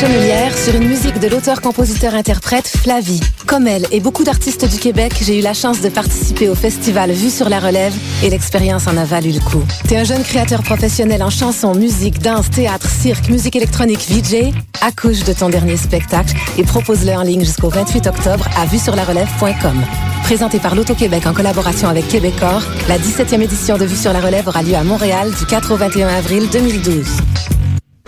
Sur une musique de l'auteur-compositeur-interprète Flavie. Comme elle et beaucoup d'artistes du Québec, j'ai eu la chance de participer au festival Vue sur la relève et l'expérience en a valu le coup. T'es un jeune créateur professionnel en chanson, musique, danse, théâtre, cirque, musique électronique, VJ? Accouche de ton dernier spectacle et propose-le en ligne jusqu'au 28 octobre à vue-sur-la-relève.com. Présenté par l'Auto-Québec en collaboration avec Québecor, la 17e édition de Vue sur la relève aura lieu à Montréal du 4 au 21 avril 2012.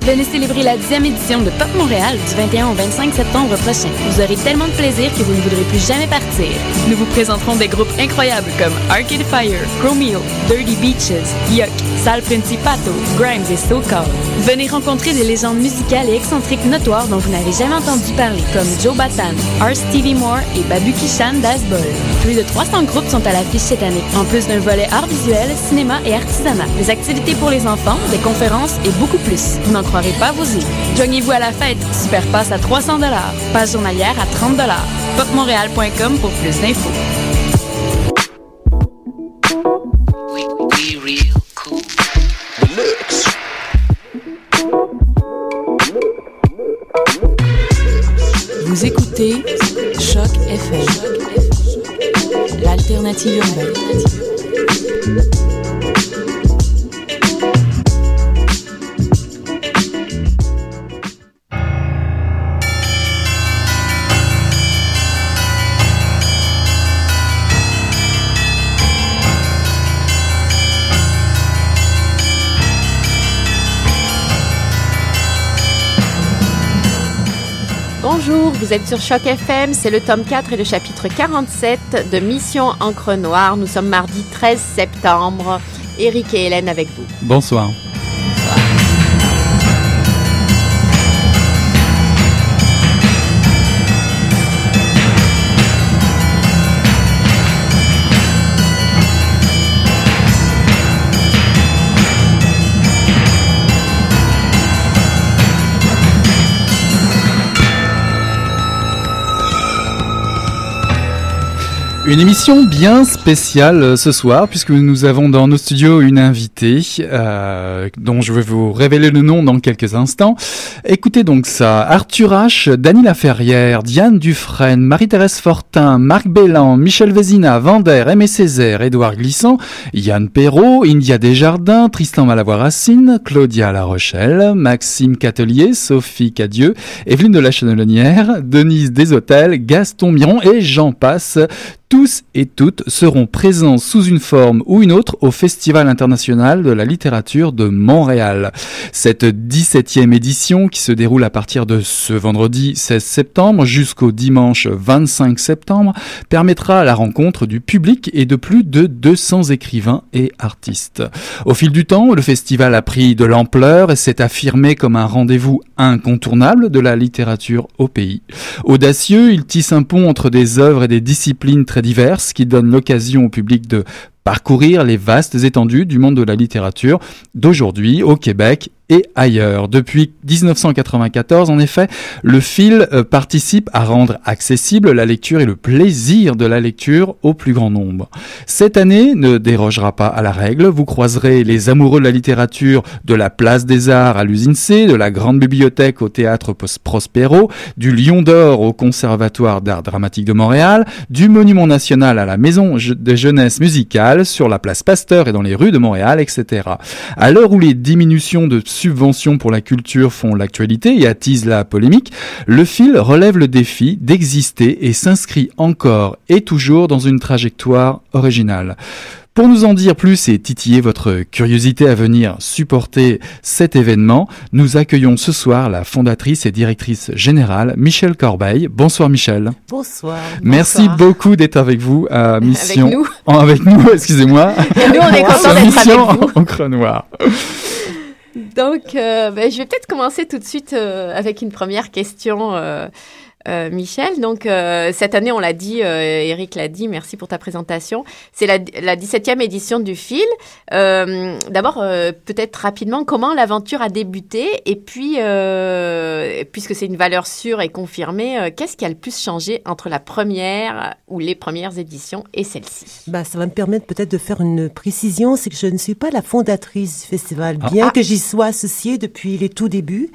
Venez célébrer la 10e édition de Pop Montréal du 21 au 25 septembre prochain. Vous aurez tellement de plaisir que vous ne voudrez plus jamais partir. Nous vous présenterons des groupes incroyables comme Arcade Fire, Chromeo, Dirty Beaches, Yuck, Sal Principato, Grimes et So Called. Venez rencontrer des légendes musicales et excentriques notoires dont vous n'avez jamais entendu parler, comme Joe Batan, R. Stevie Moore et Babu Kishan d'Asbol. Plus de 300 groupes sont à l'affiche cette année, en plus d'un volet art visuel, cinéma et artisanat, des activités pour les enfants, des conférences et beaucoup plus. Vous croirez pas vos yeux. Joignez-vous à la fête. Super passe à 300 Passe journalière à 30 Popmontréal.com pour plus d'infos. Vous écoutez Choc FM, l'alternative urbaine. Vous êtes sur Choc FM, c'est le tome 4 et le chapitre 47 de Mission Encre Noire. Nous sommes mardi 13 septembre. Eric et Hélène avec vous. Bonsoir. Une émission bien spéciale euh, ce soir puisque nous avons dans nos studios une invitée euh, dont je vais vous révéler le nom dans quelques instants. Écoutez donc ça, Arthur H, Dany Laferrière, Diane Dufresne, Marie-Thérèse Fortin, Marc Bellan, Michel Vézina, Vander, Aimé Césaire, Édouard Glissant, Yann Perrault, India Desjardins, Tristan Malavoie-Racine, Claudia La Rochelle, Maxime Catelier, Sophie Cadieux, Evelyne de la Chenelonnière, Denise Deshôtels, Gaston Miron et j'en passe tous et toutes seront présents sous une forme ou une autre au Festival international de la littérature de Montréal. Cette 17e édition qui se déroule à partir de ce vendredi 16 septembre jusqu'au dimanche 25 septembre permettra la rencontre du public et de plus de 200 écrivains et artistes. Au fil du temps, le festival a pris de l'ampleur et s'est affirmé comme un rendez-vous incontournable de la littérature au pays. Audacieux, il tisse un pont entre des œuvres et des disciplines très diverses qui donnent l'occasion au public de parcourir les vastes étendues du monde de la littérature d'aujourd'hui au Québec et ailleurs. Depuis 1994, en effet, le fil euh, participe à rendre accessible la lecture et le plaisir de la lecture au plus grand nombre. Cette année ne dérogera pas à la règle. Vous croiserez les amoureux de la littérature de la Place des Arts à l'usine C, de la Grande Bibliothèque au Théâtre Prospero, du Lion d'Or au Conservatoire d'Art Dramatique de Montréal, du Monument National à la Maison de Jeunesse Musicale, sur la Place Pasteur et dans les rues de Montréal, etc. À l'heure où les diminutions de subventions pour la culture font l'actualité et attisent la polémique, le fil relève le défi d'exister et s'inscrit encore et toujours dans une trajectoire originale. Pour nous en dire plus et titiller votre curiosité à venir supporter cet événement, nous accueillons ce soir la fondatrice et directrice générale Michel Corbeil. Bonsoir Michel. Bonsoir. Merci beaucoup d'être avec vous à Mission. Avec nous. Oh, avec nous, excusez-moi. Nous, on est contents d'être avec vous. Encre Noire. Donc, euh, ben, je vais peut-être commencer tout de suite euh, avec une première question. Euh, Michel. Donc, euh, cette année, on l'a dit, euh, Eric l'a dit, merci pour ta présentation. C'est la, la 17e édition du fil. Euh, D'abord, euh, peut-être rapidement, comment l'aventure a débuté et puis, euh, puisque c'est une valeur sûre et confirmée, euh, qu'est-ce qui a le plus changé entre la première ou les premières éditions et celle-ci? Bah, ça va me permettre peut-être de faire une précision, c'est que je ne suis pas la fondatrice du festival, Ah. bien Ah. que j'y sois associée depuis les tout débuts.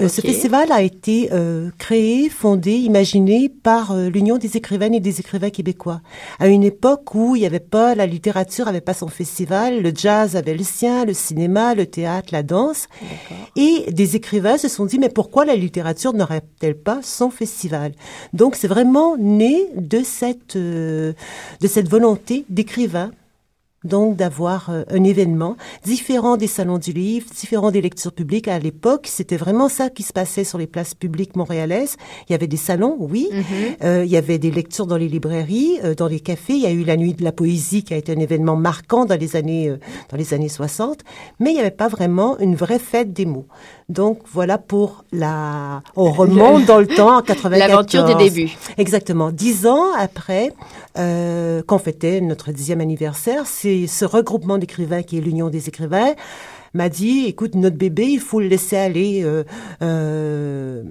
Euh, Ce festival a été euh, créé, fondé, imaginé par euh, l'Union des écrivaines et des écrivains québécois. À une époque où il n'y avait pas, la littérature avait pas son festival, le jazz avait le sien, le cinéma, le théâtre, la danse. Et des écrivains se sont dit, mais pourquoi la littérature n'aurait-elle pas son festival? Donc c'est vraiment né de cette, euh, de cette volonté d'écrivains donc d'avoir euh, un événement différent des salons du livre, différent des lectures publiques. À l'époque, c'était vraiment ça qui se passait sur les places publiques montréalaises. Il y avait des salons, oui. Euh, il y avait des lectures dans les librairies, euh, dans les cafés. Il y a eu la nuit de la poésie qui a été un événement marquant dans les années, euh, dans les années 60. Mais il n'y avait pas vraiment une vraie fête des mots. Donc voilà pour la, on remonte dans le temps en 94. L'aventure des débuts. Exactement. Dix ans après euh, qu'on fêtait notre dixième anniversaire, c'est ce regroupement d'écrivains qui est l'Union des écrivains m'a dit, écoute, notre bébé, il faut le laisser aller. Euh, euh,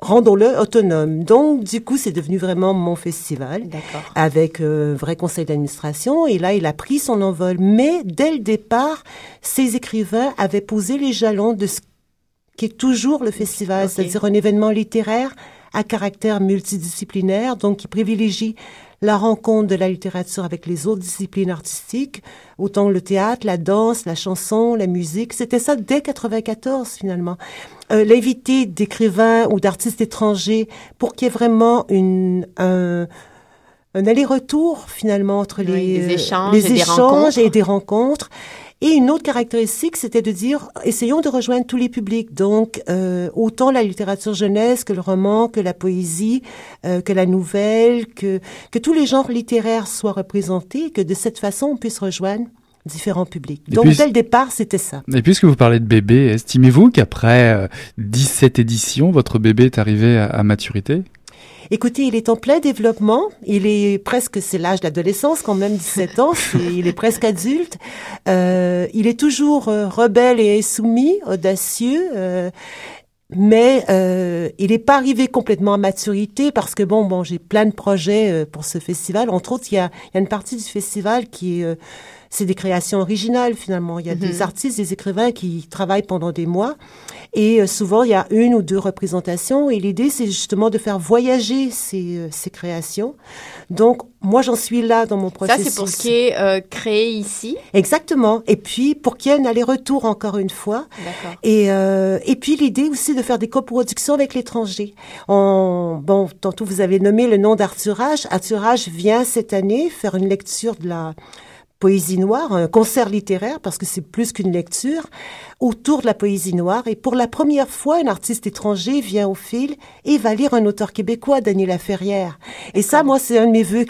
Rendons-le autonome. Donc, du coup, c'est devenu vraiment mon festival avec euh, un vrai conseil d'administration. Et là, il a pris son envol. Mais dès le départ, ces écrivains avaient posé les jalons de ce qui est toujours le festival, c'est-à-dire un événement littéraire à caractère multidisciplinaire, donc qui privilégie la rencontre de la littérature avec les autres disciplines artistiques, autant le théâtre, la danse, la chanson, la musique. C'était ça dès 94 finalement. Euh, L'invité d'écrivains ou d'artistes étrangers pour qu'il y ait vraiment une, un, un aller-retour finalement entre Oui, les, des euh, échanges les et des échanges rencontres. et des rencontres. Et une autre caractéristique, c'était de dire, essayons de rejoindre tous les publics. Donc, euh, autant la littérature jeunesse que le roman, que la poésie, euh, que la nouvelle, que, que tous les genres littéraires soient représentés, que de cette façon, on puisse rejoindre différents publics. Et Donc, puis- dès le départ, c'était ça. Et puisque vous parlez de bébé, estimez-vous qu'après euh, 17 éditions, votre bébé est arrivé à, à maturité? Écoutez, il est en plein développement. Il est presque, c'est l'âge d'adolescence quand même, 17 ans. il est presque adulte. Euh, il est toujours euh, rebelle et insoumis, audacieux. euh, mais euh, il n'est pas arrivé complètement à maturité parce que bon, bon, j'ai plein de projets euh, pour ce festival. Entre autres, il y a, y a une partie du festival qui est, euh, c'est des créations originales finalement. Il y a des artistes, des écrivains qui travaillent pendant des mois et euh, souvent il y a une ou deux représentations. Et l'idée, c'est justement de faire voyager ces, euh, ces créations. Donc moi, j'en suis là dans mon Ça, processus. c'est pour ce qui est euh, créé ici? Exactement. Et puis pour qu'il y ait un aller-retour encore une fois. D'accord. Et, et puis l'idée aussi de faire des coproductions avec l'étranger. On, bon, tantôt vous avez nommé le nom d'Arthur H. Arthur H vient cette année faire une lecture de la poésie noire, un concert littéraire, parce que c'est plus qu'une lecture, autour de la poésie noire. Et pour la première fois, un artiste étranger vient au fil et va lire un auteur québécois, Daniel Laferrière. Et ça, moi, c'est un de mes vœux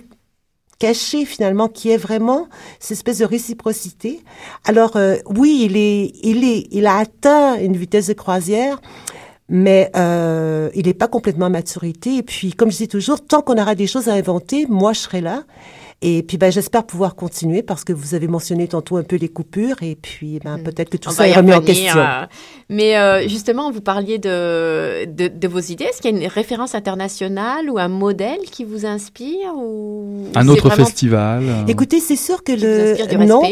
caché finalement qui est vraiment cette espèce de réciprocité. Alors euh, oui, il est il est il a atteint une vitesse de croisière mais euh, il n'est pas complètement à maturité. Et puis, comme je dis toujours, tant qu'on aura des choses à inventer, moi, je serai là. Et puis, ben, j'espère pouvoir continuer parce que vous avez mentionné tantôt un peu les coupures. Et puis, ben, peut-être que tout On ça est remis en question. euh, Mais euh, justement, vous parliez de, de, de vos idées. Est-ce qu'il y a une référence internationale ou un modèle qui vous inspire ou Un autre vraiment festival euh, Écoutez, c'est sûr que le non,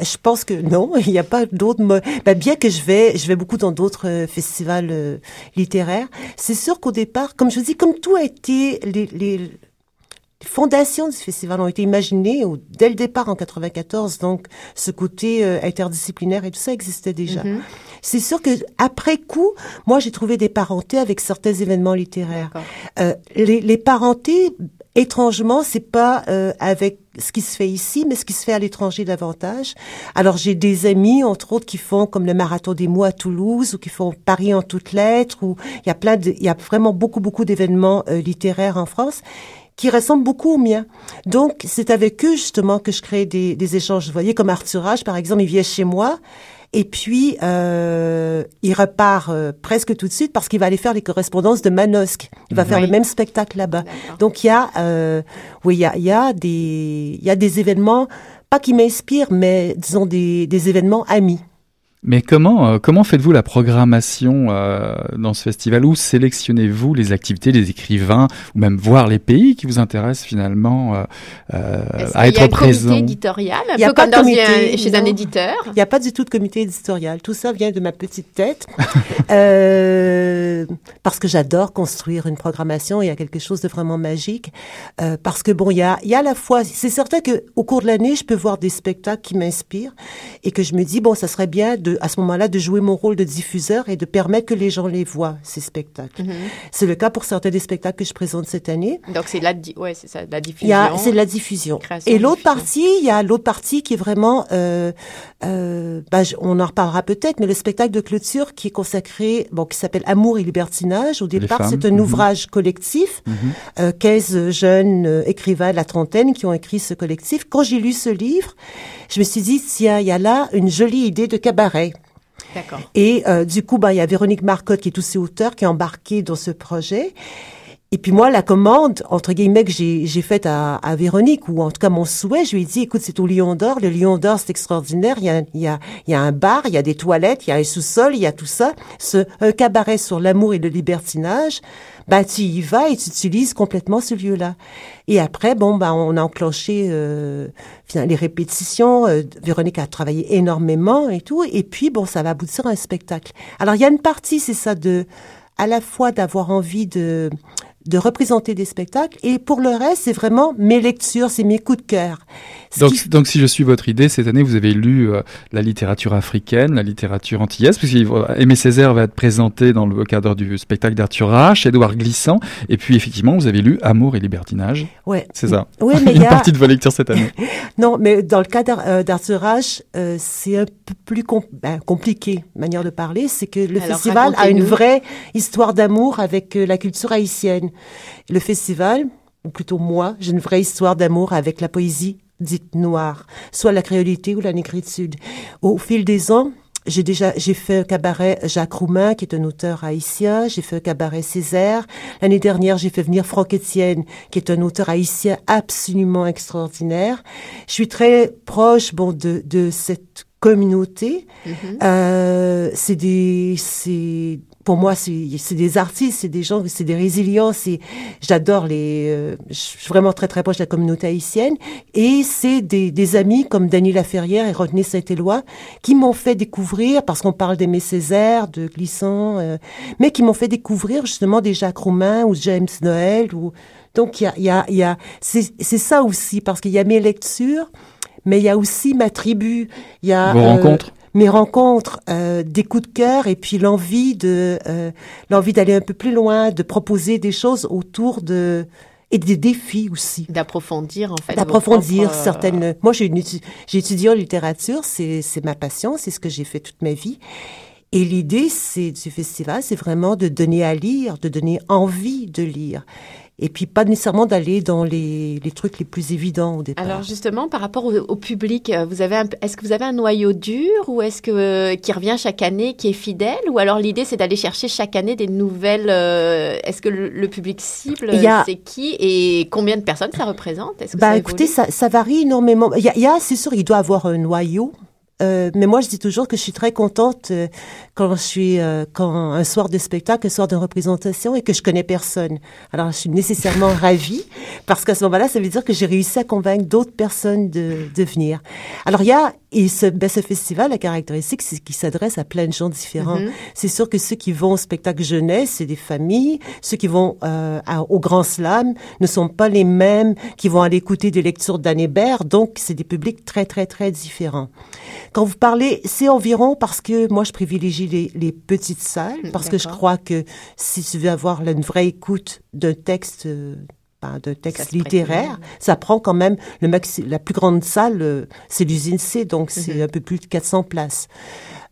je pense que non, il n'y a pas d'autres. Ben, bien que je vais, je vais beaucoup dans d'autres euh, festivals euh, littéraires. C'est sûr qu'au départ, comme je vous dis, comme tout a été, les, les, les fondations du festival ont été imaginées au- dès le départ en 94. Donc, ce côté euh, interdisciplinaire et tout ça existait déjà. Mhm. C'est sûr que après coup, moi, j'ai trouvé des parentés avec certains événements littéraires. Euh, les, les parentés, étrangement, c'est pas euh, avec ce qui se fait ici, mais ce qui se fait à l'étranger davantage. Alors j'ai des amis, entre autres, qui font comme le marathon des mots à Toulouse ou qui font Paris en toutes lettres. Ou il y a plein de, il y a vraiment beaucoup beaucoup d'événements euh, littéraires en France. Qui ressemblent beaucoup aux miens. Donc, c'est avec eux, justement, que je crée des, des échanges. Vous voyez, comme Arthur H, par exemple, il vient chez moi, et puis, euh, il repart euh, presque tout de suite parce qu'il va aller faire les correspondances de Manosque. Il va faire le même spectacle là-bas. Donc, il y a, euh, oui, il y a, il y a des, il y a des événements, pas qui m'inspirent, mais disons des, des événements amis. Mais comment, euh, comment faites-vous la programmation euh, dans ce festival? Où sélectionnez-vous les activités, les écrivains, ou même voir les pays qui vous intéressent finalement euh, euh à être présents Il y a un comité éditorial, un peu pas comme de dans comité, un- chez un éditeur. Il n'y a pas du tout de comité éditorial. Tout ça vient de ma petite tête. Euh, parce que j'adore construire une programmation. Il y a quelque chose de vraiment magique. Euh, parce que bon, il y a, il y a à la fois, c'est certain que au cours de l'année, je peux voir des spectacles qui m'inspirent et que je me dis, bon, ça serait bien de, à ce moment-là, de jouer mon rôle de diffuseur et de permettre que les gens les voient, ces spectacles. Mhm. C'est le cas pour certains des spectacles que je présente cette année. Donc, c'est la, di- ouais, c'est ça, la diffusion. c'est de la diffusion. Création, Et l'autre partie, il y a l'autre partie qui est vraiment, euh, euh, bah, je- on en reparlera peut-être, mais le spectacle de clôture qui est consacré, bon, qui s'appelle Amour et libertinage. Au départ, c'est un mhm. ouvrage collectif, Mhm. euh, 15 jeunes euh, écrivains de la trentaine qui ont écrit ce collectif. Quand j'ai lu ce livre, je me suis dit, tiens, il y a là une jolie idée de cabaret. Et euh, du coup, bah, il y a Véronique Marcotte, qui est aussi auteur, qui est embarquée dans ce projet. Et puis moi, la commande, entre guillemets, que j'ai faite à, à Véronique, ou en tout cas mon souhait, je lui ai dit, écoute, c'est au Lion d'Or. Le Lion d'Or, c'est extraordinaire. Il y, a, il, y a, il y a un bar, il y a des toilettes, il y a un sous-sol, il y a tout ça. Ce, un cabaret sur l'amour et le libertinage. Bah, tu y vas et tu utilises complètement ce lieu-là. Et après, bon, bah, on a enclenché euh, les répétitions. Euh, Véronique a travaillé énormément et tout. Et puis, bon, ça va aboutir à un spectacle. Alors, il y a une partie, c'est ça, de à la fois d'avoir envie de de représenter des spectacles. Et pour le reste c'est vraiment mes lectures c'est mes coups de cœur Donc, qui- donc, si je suis votre idée, cette année, vous avez lu euh, la littérature africaine, la littérature antillaise, puisque euh, Aimé Césaire va être présenté dans le cadre du spectacle d'Arthur H, Édouard Glissant, et puis effectivement, vous avez lu Amour et libertinage. ouais C'est ça. oui mais il Une y a partie de vos lectures cette année. non mais dans le cas d'Ar- euh, d'Arthur H euh, c'est un peu plus com- ben, compliqué manière de parler c'est que le Alors, festival a une vraie histoire d'amour avec euh, la culture haïtienne le festival ou plutôt moi j'ai une vraie histoire d'amour avec la poésie dite noire soit la créolité ou la négritude. Au fil des ans j'ai déjà j'ai fait un cabaret Jacques Roumain qui est un auteur haïtien. J'ai fait un cabaret Césaire. L'année dernière j'ai fait venir Franck Etienne qui est un auteur haïtien absolument extraordinaire. Je suis très proche bon de de cette communauté. Mhm. euh, c'est des c'est pour moi c'est des artistes c'est des gens c'est des résilients j'adore les euh, je suis vraiment très très proche de la communauté haïtienne et c'est des, des amis comme Dany Laferrière et Rodney Saint-Éloi qui m'ont fait découvrir parce qu'on parle d'Aimé Césaire de Glissant euh, mais qui m'ont fait découvrir justement des Jacques Roumain ou James Noël ou donc il y a il y a y a c'est c'est ça aussi parce qu'il y a mes lectures mais il y a aussi ma tribu il y a Vos euh, rencontres? Mes rencontres, euh, des coups de cœur et puis l'envie de euh, l'envie d'aller un peu plus loin, de proposer des choses autour de et des défis aussi. D'approfondir, en fait. D'approfondir propres, euh, certaines. Moi, j'ai une étu- j'ai étudié en littérature, c'est c'est ma passion, c'est ce que j'ai fait toute ma vie. Et l'idée, c'est du festival, c'est vraiment de donner à lire, de donner envie de lire. Et puis pas nécessairement d'aller dans les, les trucs les plus évidents au départ. Alors justement, par rapport au, au public, euh, vous avez est-ce que vous avez un noyau dur ou est-ce que euh, qui revient chaque année, qui est fidèle, ou alors l'idée c'est d'aller chercher chaque année des nouvelles. euh, est-ce que le, le public cible, a- c'est qui et combien de personnes ça représente? Que Bah ça écoutez, ça varie énormément. Il y a, il y a c'est sûr, il doit avoir un noyau. Euh, mais moi, je dis toujours que je suis très contente euh, quand je suis euh, quand un soir de spectacle, un soir de représentation et que je connais personne. Alors, je suis nécessairement ravie parce qu'à ce moment-là, ça veut dire que j'ai réussi à convaincre d'autres personnes de, de venir. Alors, il y a et ce, ben, ce festival, la caractéristique, c'est qu'il s'adresse à plein de gens différents. Mhm. C'est sûr que ceux qui vont au spectacle jeunesse, c'est des familles. Ceux qui vont euh, à- au Grand Slam ne sont pas les mêmes qui vont aller écouter des lectures d'Anne Hébert. Donc, c'est des publics très, très, très différents. Quand vous parlez, c'est environ parce que moi, je privilégie les, les petites salles parce que je crois que si tu veux avoir là, une vraie écoute d'un texte, euh, ben, d'un texte littéraire. Ça prend quand même le maxi la plus grande salle, euh, c'est l'usine C, donc c'est Mhm. un peu plus de 400 places.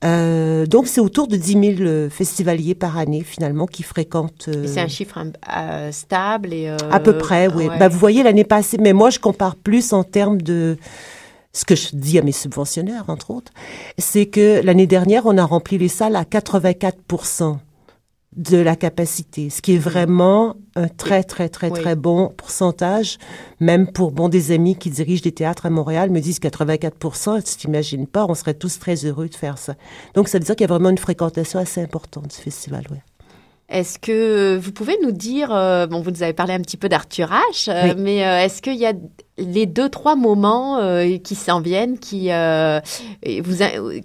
Euh, donc c'est autour de 10 000 euh, festivaliers par année finalement qui fréquentent. euh, c'est un chiffre euh, stable et à peu près, oui. ouais. Ben, vous voyez l'année passée, mais moi je compare plus en termes de ce que je dis à mes subventionnaires, entre autres, c'est que l'année dernière, on a rempli les salles à 84% de la capacité, ce qui est vraiment un très, très, très, Oui. très bon pourcentage. Même pour bon des amis qui dirigent des théâtres à Montréal me disent 84% tu t'imagines pas, on serait tous très heureux de faire ça. Donc, ça veut dire qu'il y a vraiment une fréquentation assez importante du festival, ouais. Est-ce que vous pouvez nous dire, euh, bon, vous nous avez parlé un petit peu d'Arthur H, euh, Oui. mais euh, est-ce qu'il y a les deux, trois moments euh, qui s'en viennent, qui, euh, vous,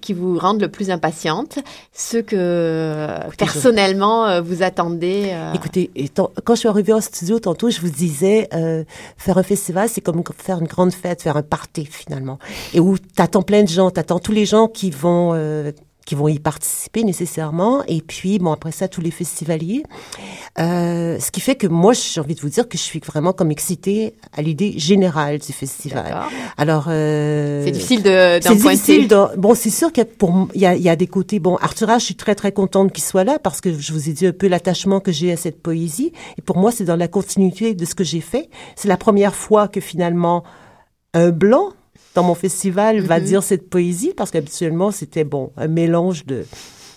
qui vous rendent le plus impatiente, ceux que euh, Écoutez, personnellement euh, vous attendez euh, Écoutez, quand je suis arrivée au studio tantôt, je vous disais, euh, faire un festival, c'est comme faire une grande fête, faire un party finalement, et où t'attends plein de gens, t'attends tous les gens qui vont euh, qui vont y participer nécessairement, et puis bon après ça tous les festivaliers. Euh, ce qui fait que moi j'ai envie de vous dire que je suis vraiment comme excitée à l'idée générale du festival. Alors euh, C'est difficile de- c'est difficile d'en- Bon, c'est sûr qu'il y a, pour, il y a, il y a des côtés. Bon, Arthur je suis très très contente qu'il soit là parce que je vous ai dit un peu l'attachement que j'ai à cette poésie. Et pour moi, c'est dans la continuité de ce que j'ai fait. C'est la première fois que finalement un blanc dans mon festival va Mhm. dire cette poésie parce qu'habituellement c'était bon un mélange de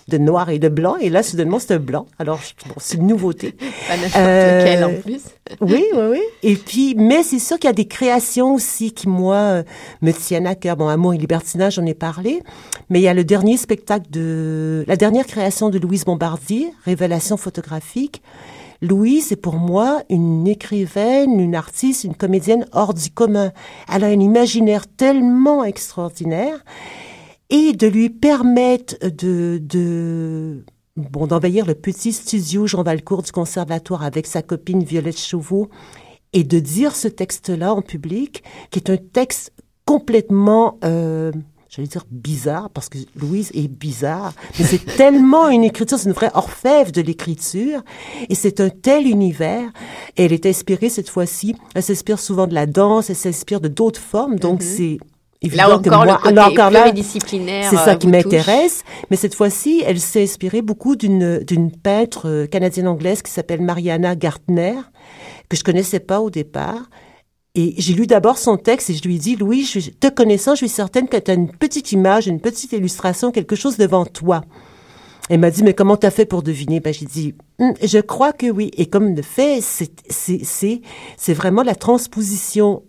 de noir et de blanc et là soudainement c'est un blanc. Alors bon, c'est une nouveauté. Pas n'importe Euh, lequel en plus. Oui, oui, oui. Et puis, mais c'est sûr qu'il y a des créations aussi qui, moi, euh, me tiennent à cœur. Bon, Amour et libertinage, j'en ai parlé. Mais il y a le dernier spectacle de... La dernière création de Louise Bombardier, Révélation photographique. Louise est pour moi une écrivaine, une artiste, une comédienne hors du commun. Elle a un imaginaire tellement extraordinaire et de lui permettre de, bon, d'envahir le petit studio Jean Valcourt du conservatoire avec sa copine Violette Chauveau et de dire ce texte-là en public, qui est un texte complètement, euh, j'allais dire bizarre, parce que Louise est bizarre, mais c'est tellement une écriture, c'est une vraie orfèvre de l'écriture, et c'est un tel univers, et elle est inspirée cette fois-ci, elle s'inspire souvent de la danse, elle s'inspire de d'autres formes, donc Mhm. c'est Là évident que encore, moi, le côté là encore là, pluridisciplinaire c'est euh, ça qui vous touche. m'intéresse. Mais cette fois-ci, elle s'est inspirée beaucoup d'une d'une peintre euh, canadienne-anglaise qui s'appelle Mariana Gartner, que je connaissais pas au départ. Et j'ai lu d'abord son texte et je lui ai dit, Louis, je, te connaissant, je suis certaine que tu as une petite image, une petite illustration, quelque chose devant toi. Elle m'a dit, mais comment t'as fait pour deviner? Ben, j'ai dit, Hum, je crois que oui. Et comme de fait, c'est, c'est, c'est, c'est vraiment la transposition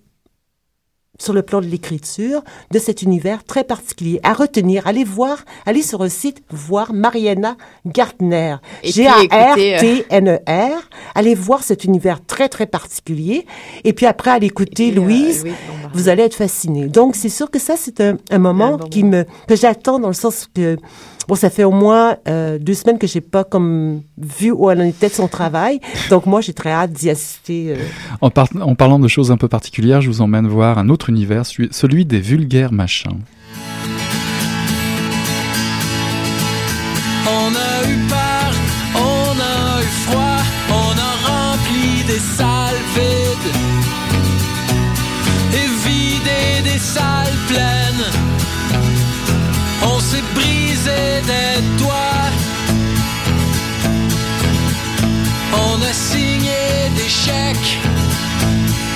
sur le plan de l'écriture de cet univers très particulier. À retenir, allez voir, allez sur un site, voir Mariana Gartner. G-A-R-T-N-E-R. E Allez voir cet univers très, très particulier. Et puis après, allez écouter Et puis, euh, Louise. Vous allez être fasciné. Donc, c'est sûr que ça, c'est un, un moment Un bon qui me, que j'attends dans le sens que, bon, ça fait au moins euh, deux semaines que j'ai pas comme vu où elle en était de son travail. Donc, moi, j'ai très hâte d'y assister. euh, En, par- en parlant de choses un peu particulières, je vous emmène voir un autre univers, celui des vulgaires machins.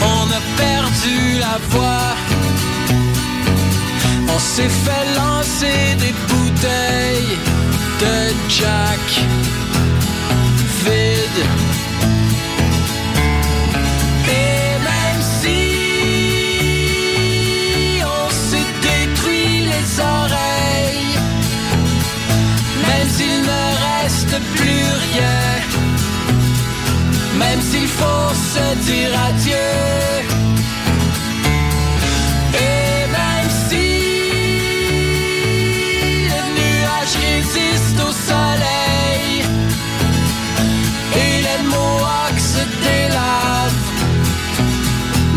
On a perdu la voix. On s'est fait lancer des bouteilles de Jack vide. Et même si on s'est détruit les oreilles, même s'il ne reste plus rien, même s'il faut se dire adieu. Et même si le nuage résiste au soleil et les mohawks se délavent,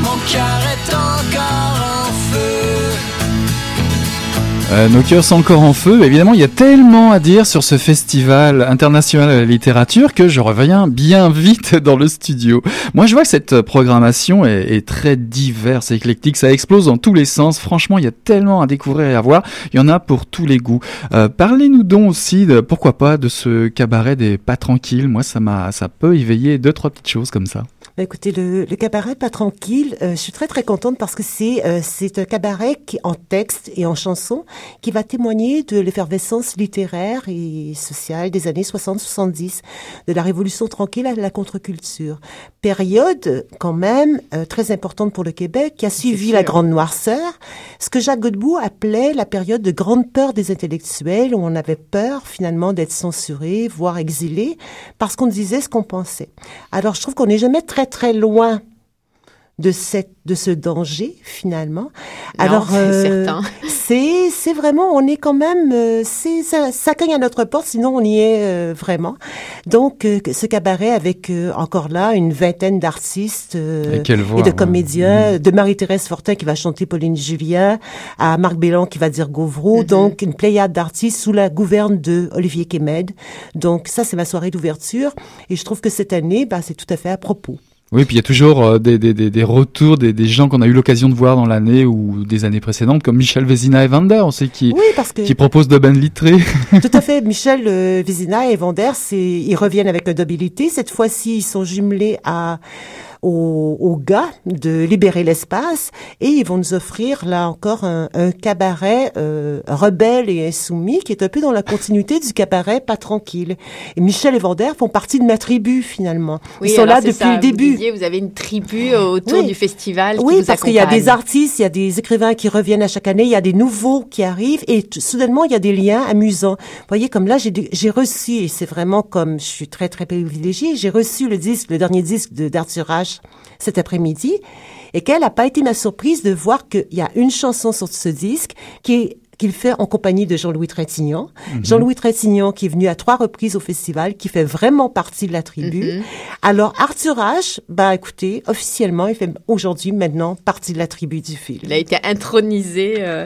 mon cœur est en Euh, nos cœurs sont encore en feu. Évidemment, il y a tellement à dire sur ce festival international de la littérature que je reviens bien vite dans le studio. Moi, je vois que cette programmation est, est très diverse, éclectique. Ça explose dans tous les sens. Franchement, il y a tellement à découvrir et à voir. Il y en a pour tous les goûts. Euh, Parlez-nous donc aussi, de, pourquoi pas, de ce cabaret des pas tranquilles. Moi, ça m'a, ça peut éveiller deux, trois petites choses comme ça. Bah, Écoutez, le, cabaret pas tranquille, euh, je suis très très contente parce que c'est euh, c'est un cabaret qui en texte et en chanson qui va témoigner de l'effervescence littéraire et sociale des années 60-70, de la révolution tranquille à la contre-culture. Période quand même euh, très importante pour le Québec qui a suivi sûr. la grande noirceur, ce que Jacques Godbout appelait la période de grande peur des intellectuels où on avait peur finalement d'être censuré, voire exilé parce qu'on disait ce qu'on pensait. Alors je trouve qu'on n'est jamais très très loin de cette de ce danger finalement. Non, Alors c'est euh, certain. c'est c'est vraiment on est quand même euh, c'est ça, ça cogne à notre porte sinon on y est euh, vraiment. Donc euh, ce cabaret avec euh, encore là une vingtaine d'artistes euh, Et voix, et de ouais. comédiens, de Marie-Thérèse Fortin qui va chanter Pauline Julien, à Marc Bélan qui va dire Gauvreau, Mhm. donc une pléiade d'artistes sous la gouverne de Olivier Kemed. Donc ça c'est ma soirée d'ouverture et je trouve que cette année bah, c'est tout à fait à propos. Oui, puis il y a toujours euh, des, des, des, des retours, des, des gens qu'on a eu l'occasion de voir dans l'année ou des années précédentes, comme Michel Vézina et Vander, on sait qui, Oui parce que qui proposent de bains litrés. Tout à fait. Michel euh, Vézina et Vander, c'est, ils reviennent avec un Nobilité. Cette fois-ci, ils sont jumelés à, au, au gars de Libérer l'espace et ils vont nous offrir là encore un, un cabaret euh, rebelle et insoumis qui est un peu dans la continuité du cabaret pas tranquille. Et Michel et Vander font partie de ma tribu finalement. Oui, ils sont là depuis ça, le début. Vous, disiez, vous avez une tribu autour Oui. du festival. qui Oui, vous parce qu'il y a des artistes, il y a des écrivains qui reviennent à chaque année, il y a des nouveaux qui arrivent et soudainement il y a des liens amusants. Vous voyez, comme là, j'ai reçu, et c'est vraiment comme je suis très très privilégiée, j'ai reçu le disque, le dernier disque de d'Arthur H cet après-midi et quelle n'a pas été ma surprise de voir qu'il y a une chanson sur ce disque qui est qu'il fait en compagnie de Jean-Louis Trintignant. Jean-Louis Trintignant qui est venu à trois reprises au festival, qui fait vraiment partie de la tribu. Mhm. Alors Arthur H, bah écoutez, officiellement, il fait aujourd'hui maintenant partie de la tribu du film. Il a été intronisé. euh.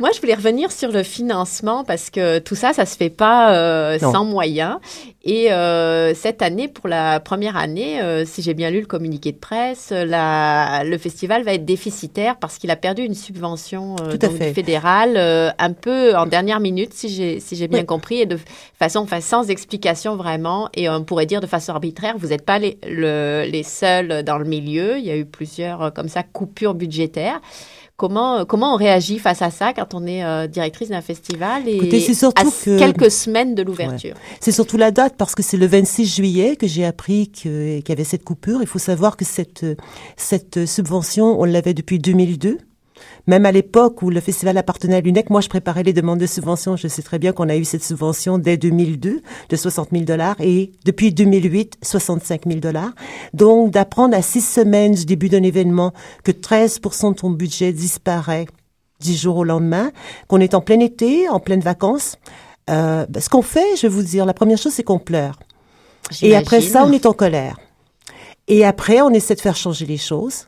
Moi, je voulais revenir sur le financement parce que tout ça, ça se fait pas euh, sans moyens. Et euh, cette année, pour la première année, euh, si j'ai bien lu le communiqué de presse, la, le festival va être déficitaire parce qu'il a perdu une subvention euh, donc, fédérale euh, un peu en dernière minute, si j'ai si j'ai bien Oui. compris, et de façon, enfin, sans explication vraiment. Et on pourrait dire de façon arbitraire, vous n'êtes pas les, le- les seuls dans le milieu. Il y a eu plusieurs, euh, comme ça, coupures budgétaires. Comment, euh, comment on réagit face à ça quand on est euh, directrice d'un festival et Écoutez, c'est surtout à que- quelques semaines de l'ouverture C'est surtout la date parce que c'est le 26 juillet que j'ai appris qu'il y avait cette coupure. Il faut savoir que cette, cette subvention, on l'avait depuis 2002. Même à l'époque où le festival appartenait à l'UNEC, moi je préparais les demandes de subvention. Je sais très bien qu'on a eu cette subvention dès 2002 de 60 000 dollars et depuis 2008 65 000 dollars. Donc d'apprendre à six semaines du début d'un événement que 13% de ton budget disparaît dix jours au lendemain, qu'on est en plein été, en pleine vacances. Euh, ben, ce qu'on fait, je vais vous dire, la première chose, c'est qu'on pleure. Et après ça, on est en colère. Et après, on essaie de faire changer les choses.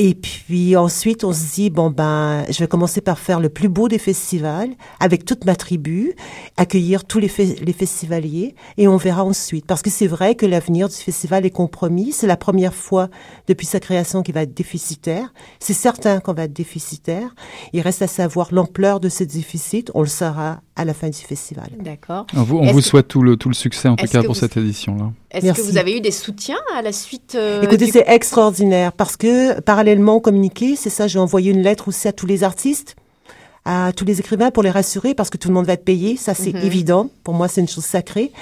Et puis ensuite, on se dit, bon ben, je vais commencer par faire le plus beau des festivals avec toute ma tribu, accueillir tous les, fe- les festivaliers, et on verra ensuite. Parce que c'est vrai que l'avenir du festival est compromis. C'est la première fois depuis sa création qu'il va être déficitaire. C'est certain qu'on va être déficitaire. Il reste à savoir l'ampleur de ce déficit. On le saura à la fin du festival. D'accord. On vous, on Est-ce vous que- souhaite tout le, tout le succès, en tout cas, pour vous- cette édition-là. Est-ce que vous avez eu des soutiens à la suite euh, Écoutez, du- c'est extraordinaire parce que parallèlement au communiqué, c'est ça, j'ai envoyé une lettre aussi à tous les artistes, à tous les écrivains pour les rassurer parce que tout le monde va être payé, ça c'est Mhm. évident. Pour moi, c'est une chose sacrée.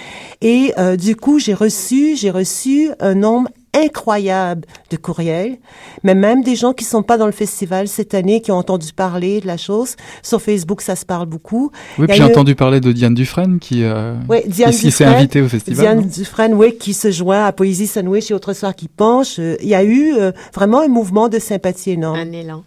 Et euh, du coup, j'ai reçu, j'ai reçu un nombre incroyable de courriels, mais même des gens qui sont pas dans le festival cette année, qui ont entendu parler de la chose. Sur Facebook, ça se parle beaucoup. Oui, puis j'ai entendu parler de Diane Dufresne qui, euh, Diane qui s'est invitée au festival. Diane Dufresne, oui, qui se joint à Poésie Sandwich et Autre Soir qui penche. Euh, Il y a eu euh, vraiment un mouvement de sympathie énorme. un élan.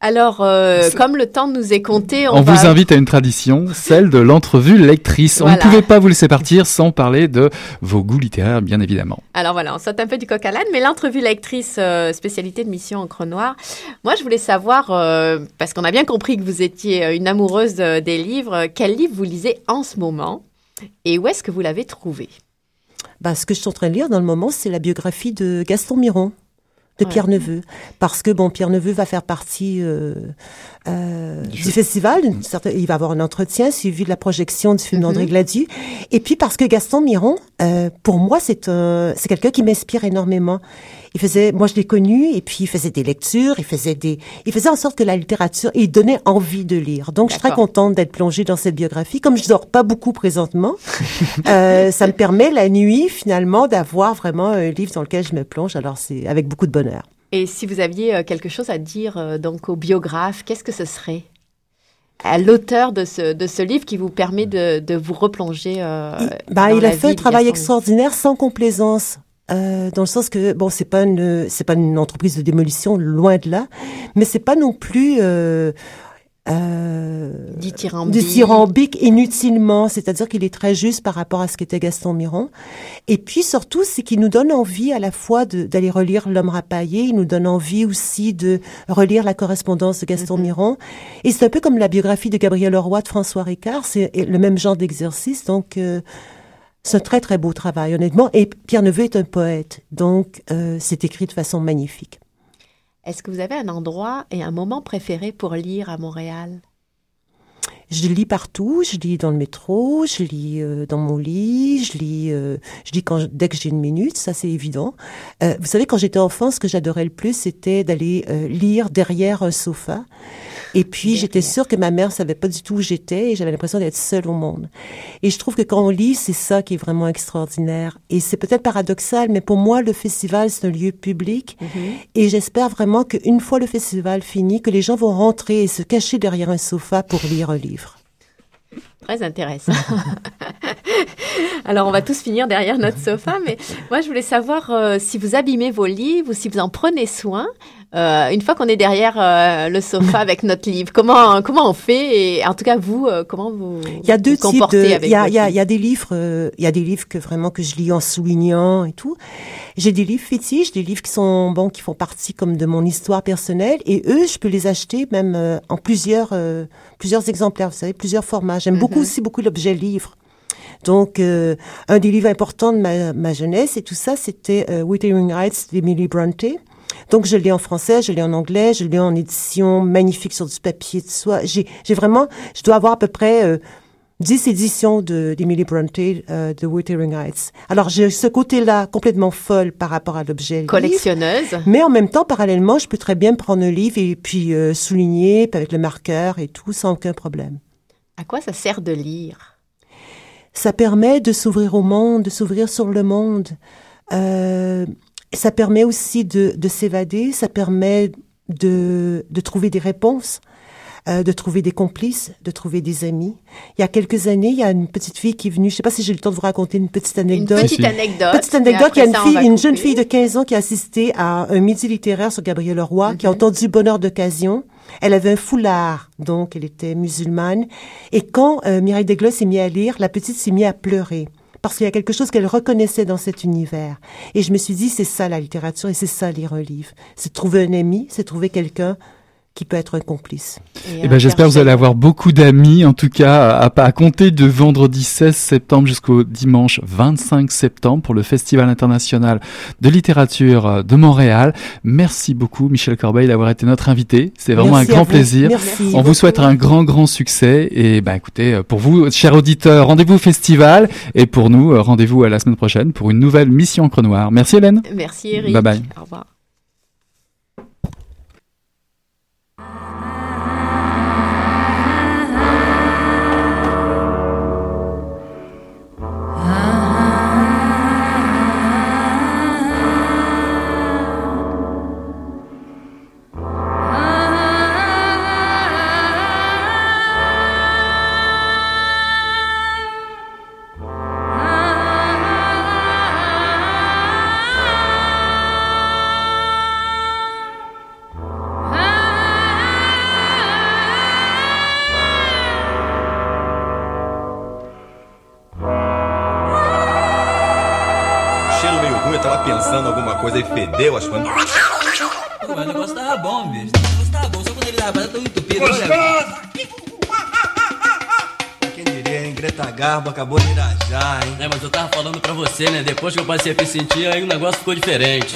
Alors, euh, comme le temps nous est compté, on, On va... vous invite à une tradition, celle de l'entrevue lectrice. On ne pouvait pas vous laisser partir sans parler de vos goûts littéraires, bien évidemment. Alors voilà, on saute un peu du coq à l'âne, mais l'entrevue lectrice, euh, spécialité de Mission Encre Noire. Moi, je voulais savoir, euh, parce qu'on a bien compris que vous étiez une amoureuse des livres, quel livre vous lisez en ce moment et où est-ce que vous l'avez trouvé? Bah, ce que je suis en train de lire dans le moment, c'est la biographie de Gaston Miron, de Ouais. Pierre Neveu. Parce que, bon, Pierre Neveu va faire partie euh, euh, du festival. Une certaine- il va avoir un entretien suivi de la projection du film d'André Gladu. Et puis parce que Gaston Miron, euh, pour moi, c'est un, c'est quelqu'un qui m'inspire énormément. Il faisait, moi je l'ai connu, et puis il faisait des lectures, il faisait des, il faisait en sorte que la littérature, il donnait envie de lire. Donc je suis très contente d'être plongée dans cette biographie. Comme je dors pas beaucoup présentement, euh, ça me permet la nuit finalement d'avoir vraiment un livre dans lequel je me plonge. Alors c'est avec beaucoup de bonheur. Et si vous aviez euh, quelque chose à dire euh, donc au biographe, qu'est-ce que ce serait? À l'auteur de ce, de ce livre qui vous permet de, de vous replonger euh, Bah, dans il la a fait vie un travail extraordinaire sans complaisance. Euh, dans le sens que bon c'est pas une c'est pas une entreprise de démolition loin de là mais c'est pas non plus euh, euh, Dithyrambique. inutilement. C'est-à-dire qu'il est très juste par rapport à ce qu'était Gaston Miron. Et puis surtout c'est qu'il nous donne envie à la fois d'aller relire L'homme rapaillé il nous donne envie aussi de relire la correspondance de Gaston Miron. Et c'est un peu comme la biographie de Gabriel Leroy de François Ricard. C'est le même genre d'exercice. Donc euh, c'est un très très beau travail, honnêtement. Et Pierre Neveu est un poète, donc euh, c'est écrit de façon magnifique. Est-ce que vous avez un endroit et un moment préféré pour lire à Montréal? Je lis partout, je lis dans le métro, je lis euh, dans mon lit, je lis, euh, je lis quand, dès que j'ai une minute, ça c'est évident. Euh, vous savez, quand j'étais enfant, ce que j'adorais le plus, c'était d'aller lire derrière un sofa. Et puis j'étais sûre que ma mère savait pas du tout où j'étais et j'avais l'impression d'être seule au monde. Et je trouve que quand on lit, c'est ça qui est vraiment extraordinaire. Et c'est peut-être paradoxal, mais pour moi, le festival, c'est un lieu public. Et j'espère vraiment qu'une fois le festival fini, que les gens vont rentrer et se cacher derrière un sofa pour lire un livre. Très intéressant. Alors, on va tous finir derrière notre sofa, mais moi, je voulais savoir euh, si vous abîmez vos livres ou si vous en prenez soin. Euh, une fois qu'on est derrière euh, le sofa avec notre livre, comment comment on fait Et en tout cas, vous, euh, comment vous Il y a deux types de, il y a, votre il y a, livre il y a des livres, il y a des livres que vraiment que je lis en soulignant et tout. J'ai des livres fétiches, des livres qui sont bon, qui font partie comme de mon histoire personnelle et eux, je peux les acheter même en plusieurs, plusieurs exemplaires, vous savez, plusieurs formats. J'aime beaucoup aussi beaucoup l'objet livre. Donc, euh, un des livres importants de ma, ma jeunesse et tout ça, c'était euh, Wuthering Heights d'Emily Bronte. Donc, je l'ai en français, je l'ai en anglais, je l'ai en édition magnifique sur du papier de soie. J'ai, j'ai vraiment, je dois avoir à peu près euh, 10 éditions de, d'Emily Bronte euh, de Wuthering Heights. Alors, j'ai ce côté-là complètement folle par rapport à l'objet livre. collectionneuse. Mais en même temps, parallèlement, je peux très bien prendre un livre et puis euh, souligner avec le marqueur et tout sans aucun problème. À quoi ça sert de lire? Ça permet de s'ouvrir au monde, de s'ouvrir sur le monde. Euh, ça permet aussi de, de s'évader, ça permet de, de trouver des réponses, euh, de trouver des complices, de trouver des amis. Il y a quelques années, il y a une petite fille qui est venue, je sais pas si j'ai le temps de vous raconter une petite Une anecdote. petite Si. anecdote. Petite et anecdote, il y a une fille, une jeune fille de 15 ans qui a assisté à un midi littéraire sur Gabriel Leroy, qui a entendu Bonheur d'occasion. Elle avait un foulard, donc elle était musulmane. Et quand euh, Mireille Desglos s'est mise à lire, la petite s'est mise à pleurer. Parce qu'il y a quelque chose qu'elle reconnaissait dans cet univers. Et je me suis dit, c'est ça la littérature et c'est ça lire un livre. C'est trouver un ami, c'est trouver quelqu'un qui peut être un complice. Et, Eh euh, ben, j'espère que vous allez avoir beaucoup d'amis, en tout cas, à, à compter de vendredi 16 septembre jusqu'au dimanche 25 septembre pour le Festival international de littérature euh, de Montréal. Merci beaucoup, Michel Corbeil, d'avoir été notre invité. C'est vraiment Merci un grand vous. plaisir. Merci. On vous souhaite un grand, grand succès. Et ben, écoutez, euh, pour vous, chers auditeurs, rendez-vous au festival. Et pour nous, euh, rendez-vous à la semaine prochaine pour une nouvelle mission Encre Noire. Merci Hélène. Merci Eric. Bye bye. Au revoir. E fedeu as coisas. Pô, mas o negócio tava bom, bicho. O negócio tava bom, só quando ele tava tão entupido. Olha. Quem diria, hein? Greta Garbo acabou de irajar, hein? É, mas eu tava falando pra você, né? Depois que eu passei a me sentir, aí o negócio ficou diferente.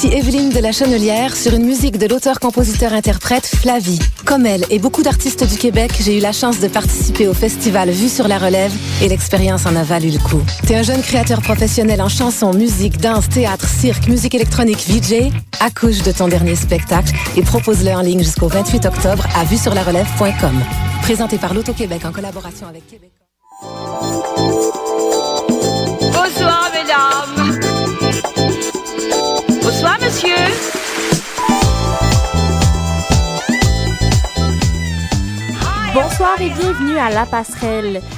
Bonjour, ici Evelyne de la Chenelière sur une musique de l'auteur-compositeur-interprète Flavie. Comme elle et beaucoup d'artistes du Québec, j'ai eu la chance de participer au festival Vue sur la relève et l'expérience en a valu le coup. T'es un jeune créateur professionnel en chanson, musique, danse, théâtre, cirque, musique électronique, VJ? Accouche de ton dernier spectacle et propose-le en ligne jusqu'au 28 octobre à vuesurlarelève.com. Présenté par l'Auto-Québec en collaboration avec Québec. Bonsoir, monsieur. Bonsoir et bienvenue à La Passerelle,